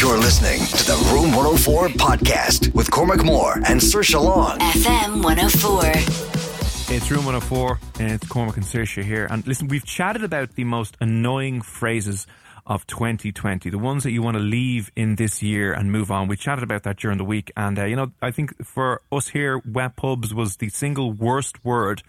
You're listening to the Room 104 podcast with Cormac Moore and Saoirse Long. FM 104. It's Room 104 and it's Cormac and Saoirse here. And listen, we've chatted about the most annoying phrases of 2020, the ones that you want to leave in this year and move on. We chatted about that during the week, and uh, you know, I think for us here, wet pubs was the single worst word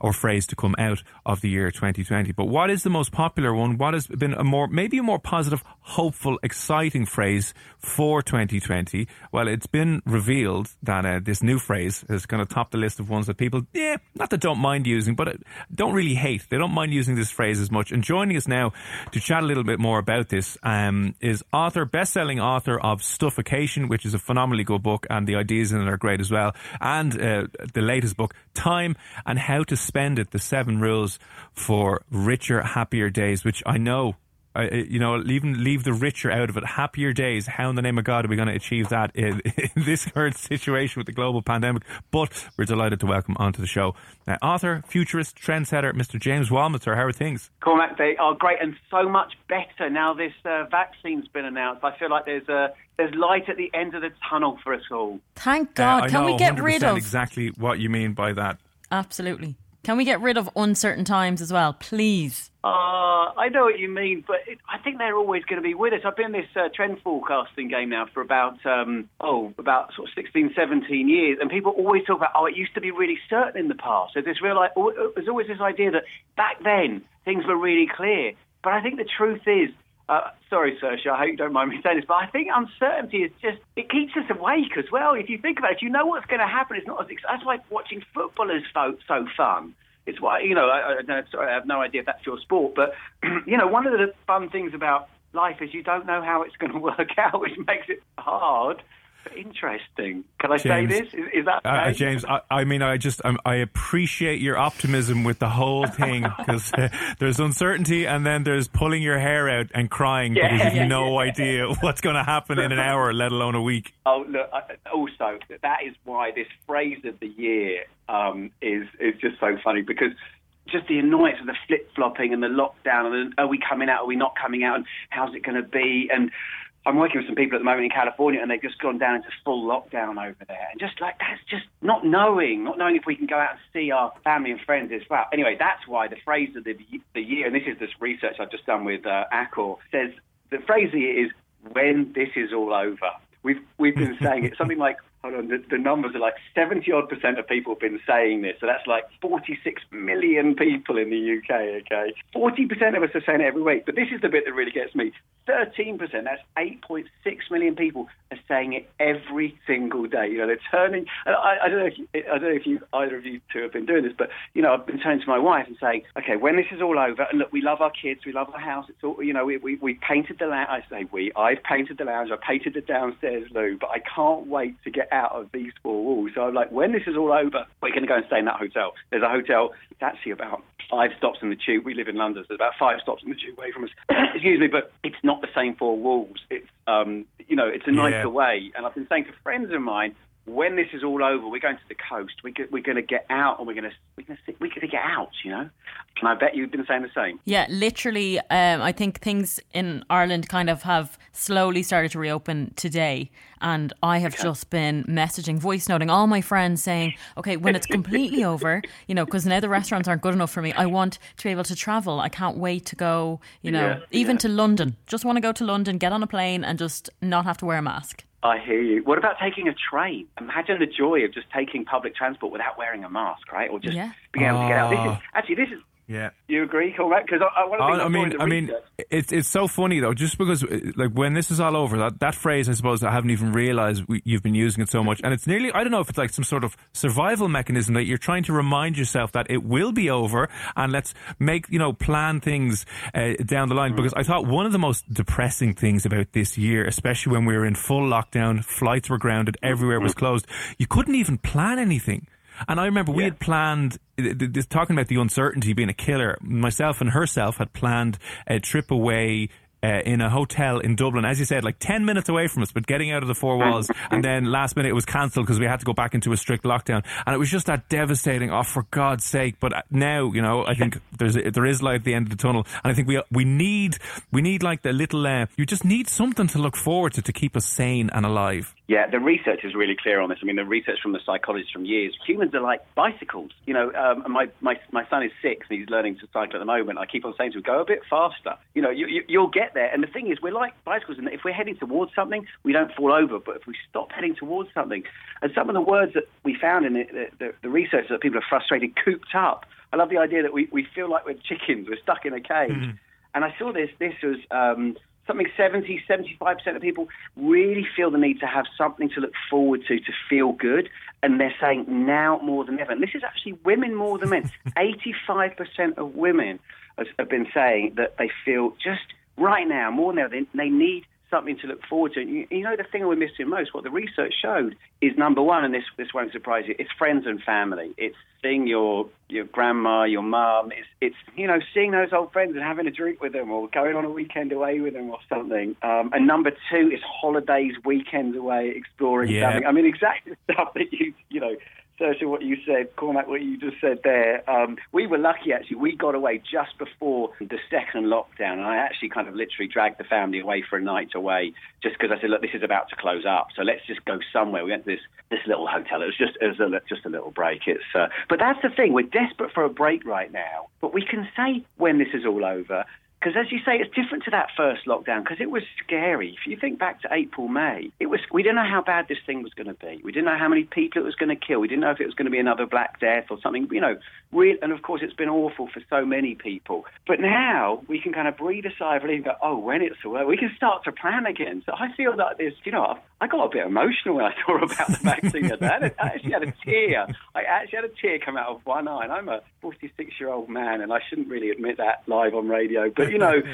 or phrase to come out of the year 2020. But what is the most popular one? What has been a more, maybe a more positive, hopeful, exciting phrase for 2020? Well, it's been revealed that uh, this new phrase has kind of topped the list of ones that people, yeah, not that don't mind using, but uh, don't really hate. They don't mind using this phrase as much. And joining us now to chat a little bit more about this um, is author, best-selling author of Stuffocation, which is a phenomenally good book, and the ideas in it are great as well. And uh, the latest book, Time and How to Spend It: The Seven Rules for Richer, Happier Days, which I know uh, you know, even leave the richer out of it. Happier days. How in the name of God are we going to achieve that in, in this current situation with the global pandemic? But we're delighted to welcome onto the show uh, author, futurist, trendsetter, Mr. James Wallman. How are things? Cormac, they are great and so much better now. This uh, vaccine's been announced. I feel like there's a there's light at the end of the tunnel for us all. Thank God. Uh, Can know we get rid of exactly what you mean by that? Absolutely. Can we get rid of uncertain times as well, please? Uh, I know what you mean, but it, I think they're always going to be with us. I've been in this uh, trend forecasting game now for about, um, oh, about sort of 16, 17 years, and people always talk about, oh, it used to be really certain in the past. There's this real, oh, there's always this idea that back then things were really clear. But I think the truth is, uh, sorry, Saoirse, I hope you don't mind me saying this, but I think uncertainty is just, it keeps us awake as well. If you think about it, you know what's going to happen. It's not as, that's why watching football is so, so fun. It's why, you know, I, I, sorry, I have no idea if that's your sport, but, you know, one of the fun things about life is you don't know how it's going to work out, which makes it hard interesting. Can I James, say this? Is, is that uh, James? I, I, mean, I just um, I appreciate your optimism with the whole thing because uh, there's uncertainty and then there's pulling your hair out and crying Yeah, because you've yeah, no yeah. idea what's going to happen in an hour, let alone a week. Oh, look. Also, that is why this phrase of the year um, is is just so funny because just the annoyance of the flip flopping and the lockdown and are we coming out? Are we not coming out? And how's it going to be? And I'm working with some people at the moment in California, and they've just gone down into full lockdown over there. And just like that's just not knowing, not knowing if we can go out and see our family and friends as well. Anyway, that's why the phrase of the the year, and this is this research I've just done with uh, Accor, says the phrase of the year is when this is all over. We've we've been saying it something like hold on the, the numbers are like seventy odd percent of people have been saying this, so that's like forty six million people in the UK. Okay, forty percent of us are saying it every week, but this is the bit that really gets me. Thirteen percent, that's eight point six million people are saying it every single day. You know, they're turning. I, I don't know if you, I don't know if you either of you two have been doing this, but you know, I've been turning to my wife and saying, okay, when this is all over, and look, we love our kids, we love our house. It's all you know, we we, we painted the lounge. I say we. I've painted the lounge. I painted the downstairs loo, but I can't wait to get out of these four walls. So I'm like, when this is all over, we're going to go and stay in that hotel. There's a hotel. It's actually about five stops in the tube. We live in London. So there's about five stops in the tube away from us. Excuse me, but it's not the same four walls. It's um, you know, it's a nicer Yeah. way. And I've been saying to friends of mine, when this is all over, we're going to the coast. We get, we're going to get out, and we're going to we're going to we're going to get out. You know, and I bet you've been saying the same. Yeah, literally. Um, I think things in Ireland kind of have slowly started to reopen today, and I have just been messaging, voice noting all my friends saying, "Okay, when it's completely over, you know, because now the restaurants aren't good enough for me. I want to be able to travel. I can't wait to go, you know, Yeah, even yeah. to London. Just want to go to London, get on a plane, and just not have to wear a mask." I hear you. What about taking a train? Imagine the joy of just taking public transport without wearing a mask, right? Or just Yeah. being able to get out. This is ah. actually this is. Yeah. You agree, Cormac? Because I, I want to. I mean, I mean, it's it's so funny though. Just because, uh, like, when this is all over, that, that phrase, I suppose, I haven't even realised we, you've been using it so much, and it's nearly, I don't know if it's like some sort of survival mechanism that you're trying to remind yourself that it will be over, and let's make you know plan things uh, down the line. Because I thought one of the most depressing things about this year, especially when we were in full lockdown, flights were grounded, everywhere was closed, you couldn't even plan anything. And I remember we Yeah. had planned, th- th- this, talking about the uncertainty being a killer, myself and herself had planned a trip away uh, in a hotel in Dublin, as you said, like 10 minutes away from us, but getting out of the four walls. And then last minute it was cancelled because we had to go back into a strict lockdown. And it was just that devastating, oh, for God's sake. But now, you know, I think there's there is light at the end of the tunnel. And I think we we need, we need like the little, uh, you just need something to look forward to to keep us sane and alive. Yeah, the research is really clear on this. I mean, the research from the psychologists from years. Humans are like bicycles. You know, um, and my, my my son is six and he's learning to cycle at the moment. I keep on saying to him, go a bit faster. You know, you, you, you'll get there. And the thing is, we're like bicycles, and if we're heading towards something, we don't fall over. But if we stop heading towards something, and some of the words that we found in the, the, the, research that people are frustrated, cooped up. I love the idea that we, we feel like we're chickens, we're stuck in a cage. And I saw this. This was um, something 70, 75% of people really feel the need to have something to look forward to, to feel good. And they're saying now more than ever. And this is actually women more than men. 85% of women have been saying that they feel just right now, more than ever, they, they need something to look forward to. And you, you know, the thing we're missing most, what the research showed, is number one, and this, this won't surprise you, it's friends and family. It's seeing your your grandma, your mum. It's, it's you know seeing those old friends and having a drink with them, or going on a weekend away with them, or something. Um, and number two is holidays, weekends away, exploring Yeah. something. I mean, exactly the stuff that you you know. Saoirse, what you said, Cormac, what you just said there. Um, we were lucky, actually. We got away just before the second lockdown, and I actually kind of literally dragged the family away for a night away, just because I said, look, this is about to close up, so let's just go somewhere. We went to this this little hotel. It was just it was a, just a little break. It's uh, but that's the thing. We're desperate for a break right now, but we can say when this is all over. Because as you say, it's different to that first lockdown because it was scary. If you think back to April, May, it was we didn't know how bad this thing was going to be. We didn't know how many people it was going to kill. We didn't know if it was going to be another Black Death or something. You know, real, and of course it's been awful for so many people. But now we can kind of breathe a sigh of relief. and Go, oh, when it's over, we can start to plan again. So I feel that this, you know, I- got a bit emotional when I saw about the vaccine. I had a- I actually had a tear. I actually had a tear come out of one eye. And I'm a 46 year old man, and I shouldn't really admit that live on radio. But you know.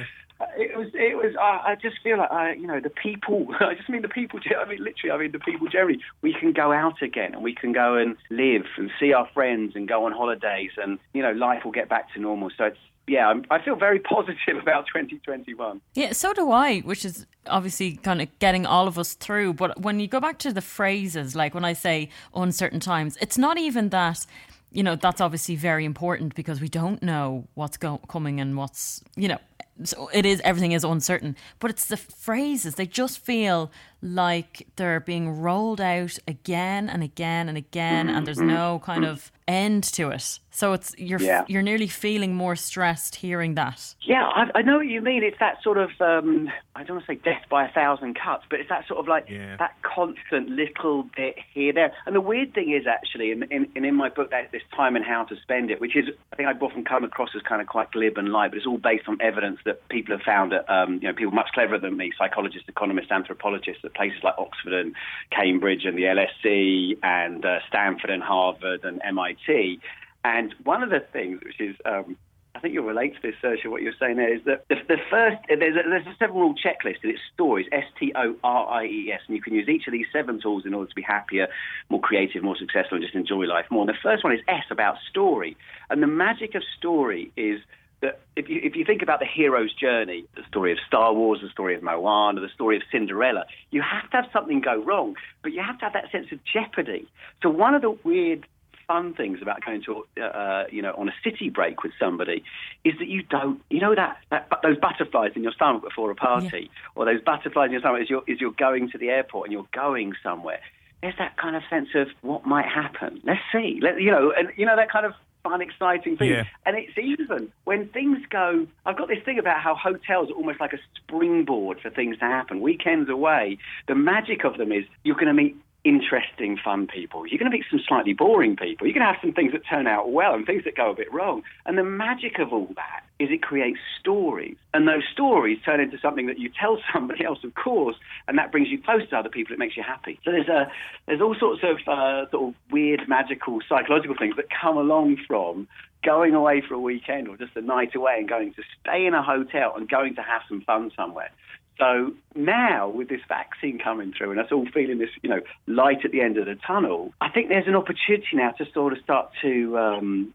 It was. It was. I I just feel like I, you know, the people. I just mean the people. I mean, literally. I mean the people generally. We can go out again, and we can go and live and see our friends and go on holidays, and you know, life will get back to normal. So it's. Yeah, I'm, I feel very positive about 2021. Yeah, so do I, which is obviously kind of getting all of us through. But when you go back to the phrases, like when I say uncertain times, it's not even that. You know, that's obviously very important because we don't know what's go- coming and what's, you know, so it is everything is uncertain. But it's the phrases; they just feel like they're being rolled out again and again and again, and there's mm-hmm, no mm-hmm. kind of end to it. So it's you're Yeah. you're nearly feeling more stressed hearing that. Yeah, I, I know what you mean. It's that sort of, um, I don't want to say death by a thousand cuts, but it's that sort of like Yeah. that constant little bit here, there. And the weird thing is actually, in, in, in in my book, there's this time and how to spend it, which is, I think I've often come across as kind of quite glib and light, but it's all based on evidence that people have found that, um, you know, people much cleverer than me, psychologists, economists, anthropologists at places like Oxford and Cambridge and the LSE and uh, Stanford and Harvard and MIT. And one of the things which is, um, I think you'll relate to this, Saoirse, what you're saying there, is that the, the first, there's a, there's a seven rule checklist, and it's stories, S T O R I E S, and you can use each of these seven tools in order to be happier, more creative, more successful, and just enjoy life more. And the first one is S, about story. And the magic of story is that if you, if you think about the hero's journey, the story of Star Wars, the story of Moana, the story of Cinderella, you have to have something go wrong, but you have to have that sense of jeopardy. So one of the weird fun things about going to, uh, you know, on a city break with somebody is that you don't, you know, that, that those butterflies in your stomach before a party, yeah. or those butterflies in your stomach as you're, as you're going to the airport and you're going somewhere. There's that kind of sense of what might happen. Let's see, Let, you know, and you know that kind of fun, exciting thing. Yeah. And it's even when things go. I've got this thing about how hotels are almost like a springboard for things to happen. Weekends away, the magic of them is you're going to meet interesting, fun people. You're going to meet some slightly boring people. You're going to have some things that turn out well and things that go a bit wrong. And the magic of all that is it creates stories. And those stories turn into something that you tell somebody else, of course, and that brings you close to other people. It makes you happy. So there's, a, there's all sorts of uh, sort of weird, magical, psychological things that come along from going away for a weekend or just a night away and going to stay in a hotel and going to have some fun somewhere. So now, with this vaccine coming through and us all feeling this, you know, light at the end of the tunnel, I think there's an opportunity now to sort of start to um,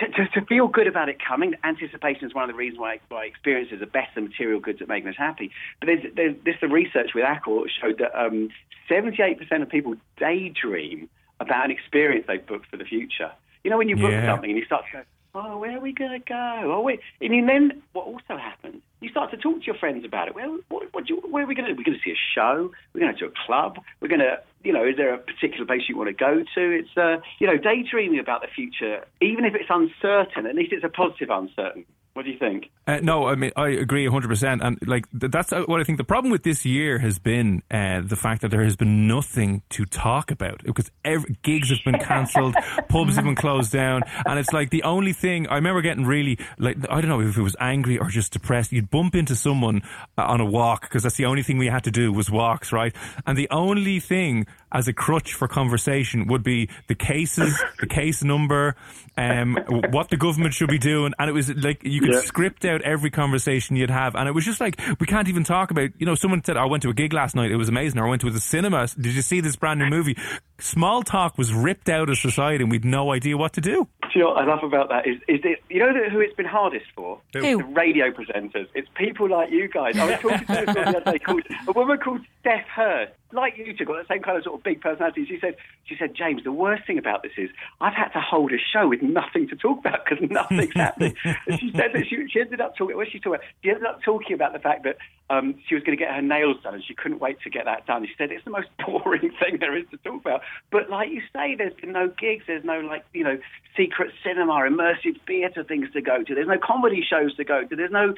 to, to, to, feel good about it coming. Anticipation is one of the reasons why, why experiences are better material goods at making us happy. But there's, there's this the research with Accor showed that um, 78% of people daydream about an experience they've booked for the future. You know, when you book yeah. something and you start to go, oh, where are we going to go? Oh, wait. And then what also happens, you start to talk to your friends about it. Well, what, what you, where are we going to do? We're going to see a show. We're going to a club. We're going to, you know, is there a particular place you want to go to? It's, uh, you know, daydreaming about the future, even if it's uncertain, at least it's a positive uncertain. What do you think? Uh, no, I mean I agree 100, percent and like that's uh, what I think. The problem with this year has been uh, the fact that there has been nothing to talk about because every, gigs have been cancelled, pubs have been closed down, and it's like the only thing I remember getting really like I don't know if it was angry or just depressed. You'd bump into someone uh, on a walk because that's the only thing we had to do was walks, right? And the only thing as a crutch for conversation would be the cases, the case number, um, what the government should be doing, and it was like you could yeah. script out every conversation you'd have, and it was just like we can't even talk about. You know, someone said I went to a gig last night; it was amazing. Or I went to the cinema. Did you see this brand new movie? Small talk was ripped out of society, and we'd no idea what to do. Do you know what I love about that is, is it, you know who it's been hardest for? Who? The radio presenters. It's people like you guys. I was talking to the other day called a woman called Steph Hurst like you two, got the same kind of sort of big personality. She said, she said, James, the worst thing about this is I've had to hold a show with nothing to talk about because nothing's happening. And she said that she, she ended up talking. What she talking about? She ended up talking about the fact that um, she was going to get her nails done and she couldn't wait to get that done. She said it's the most boring thing there is to talk about. But like you say, there's been no gigs. There's no like you know secret cinema, immersive theatre things to go to. There's no comedy shows to go to. There's no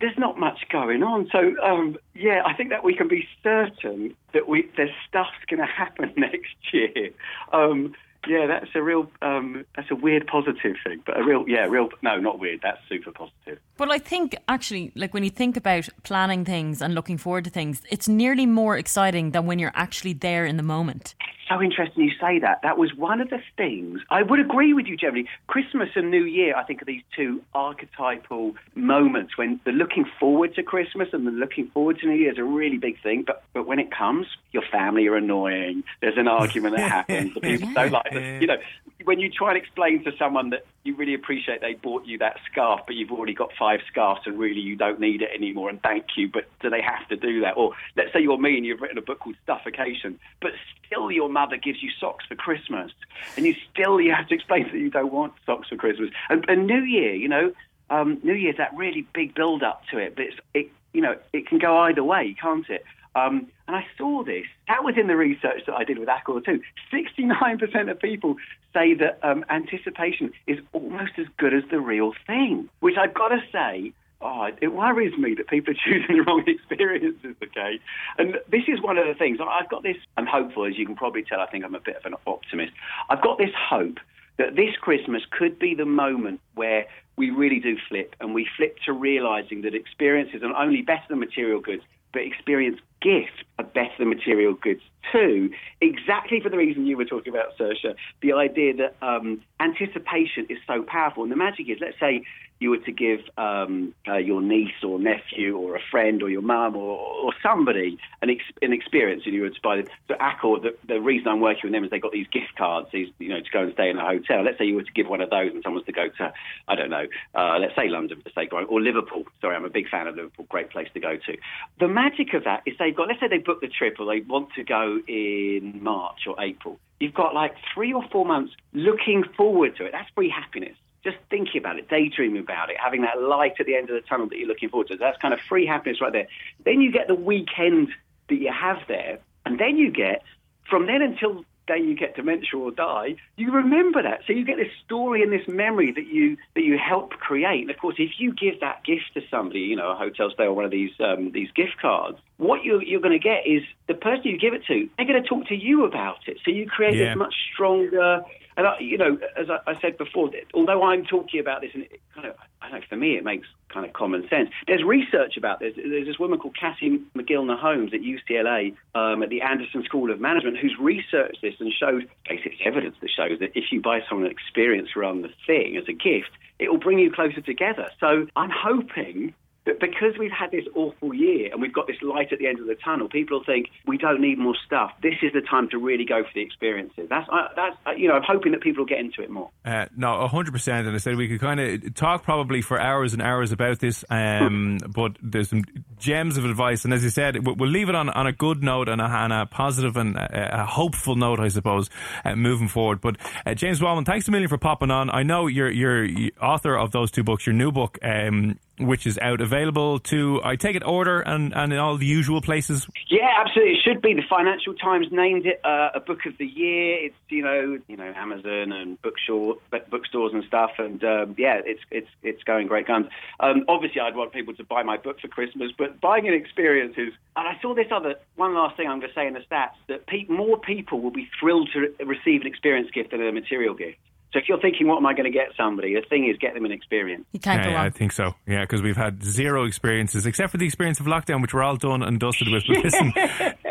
there's not much going on. So um, yeah, I think that we can be certain that we there's stuff's going to happen next year. Um, yeah, that's a real um, that's a weird positive thing, but a real yeah, real no, not weird. That's super positive. But I think actually, like when you think about planning things and looking forward to things, it's nearly more exciting than when you're actually there in the moment. It's so interesting you say that. That was one of the things I would agree with you generally. Christmas and New Year, I think, are these two archetypal moments when the looking forward to Christmas and the looking forward to New Year is a really big thing. But but when it comes, your family are annoying. There's an argument that happens. The people don't like You know, when you try and explain to someone that you really appreciate they bought you that scarf, but you've already got five scarves and really you don't need it anymore, and thank you, but do they have to do that? Or let's say you're me and you've written a book called Stuffocation, but still your mother gives you socks for Christmas, and you still you have to explain that you don't want socks for Christmas. And, and New Year, you know, um, New Year's that really big build up to it, but it's, it you know it can go either way, can't it? Um, and I saw this. That was in the research that I did with Accor too. 69% of people say that um, anticipation is almost as good as the real thing, which I've got to say, oh, it worries me that people are choosing the wrong experiences, okay? And this is one of the things. I've got this, I'm hopeful, as you can probably tell, I think I'm a bit of an optimist. I've got this hope that this Christmas could be the moment where we really do flip and we flip to realizing that experiences are not only better than material goods, but experience gift are better than material goods too, exactly for the reason you were talking about, Saoirse, the idea that um, anticipation is so powerful. And the magic is, let's say you were to give um, uh, your niece or nephew or a friend or your mum or, or somebody an, ex- an experience and you were to buy them. So Accor, the, the reason I'm working with them is they've got these gift cards, these, you know, to go and stay in a hotel. Let's say you were to give one of those and someone's to go to, I don't know, uh, let's say London for sake or Liverpool. Sorry, I'm a big fan of Liverpool, great place to go to. The magic of that is they've got, let's say they book the trip or they want to go in March or April. You've got like three or four months looking forward to it. That's free happiness just thinking about it, daydreaming about it, having that light at the end of the tunnel that you're looking forward to. That's kind of free happiness right there. Then you get the weekend that you have there, and then you get from then until day you get dementia or die, you remember that. So you get this story and this memory that you that you help create. And of course, if you give that gift to somebody, you know, a hotel stay or one of these um, these gift cards, what you're, you're going to get is the person you give it to, they're going to talk to you about it. So you create Yeah. this much stronger. And I, you know, as I, I said before, although I'm talking about this, and it kind of, I know, for me, it makes kind of common sense. There's research about this. There's this woman called Cassie Mogilner Holmes at UCLA, um, at the Anderson School of Management, who's researched this and showed basically evidence that shows that if you buy someone an experience around the thing as a gift, it will bring you closer together. So I'm hoping that because we've had this awful year and we've got this light at the end of the tunnel, people think we don't need more stuff. This is the time to really go for the experiences. That's, uh, that's uh, you know, I'm hoping that people will get into it more. Uh, no, hundred percent. And I said we could kind of talk probably for hours and hours about this, um, but there's some gems of advice. And as you said, we- we'll leave it on, on a good note and a, and a positive and a, a hopeful note, I suppose, uh, moving forward. But uh, James Wallman, thanks a million for popping on. I know you're you're author of those two books. Your new book. Um, which is out available to I take it order and, and in all the usual places. Yeah, absolutely. It should be. The Financial Times named it uh, a book of the year. It's you know you know Amazon and bookstore, bookstores and stuff. And um, yeah, it's it's it's going great guns. Um, obviously, I'd want people to buy my book for Christmas, but buying an experience is. And I saw this other one last thing I'm going to say in the stats that pe- more people will be thrilled to re- receive an experience gift than a material gift. So if you're thinking, what am I going to get somebody? The thing is, get them an experience. You can't yeah, go yeah, on. I think so. Yeah, because we've had zero experiences except for the experience of lockdown, which we're all done and dusted with. But listen,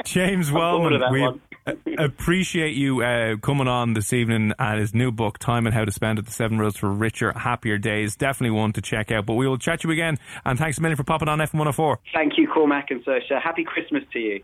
James Wallman, we appreciate you uh, coming on this evening and his new book, Time and How to Spend It: The Seven Rules for Richer, Happier Days. Definitely one to check out. But we will chat to you again. And thanks a million for popping on F104. Thank you, Cormac and Saoirse. Happy Christmas to you.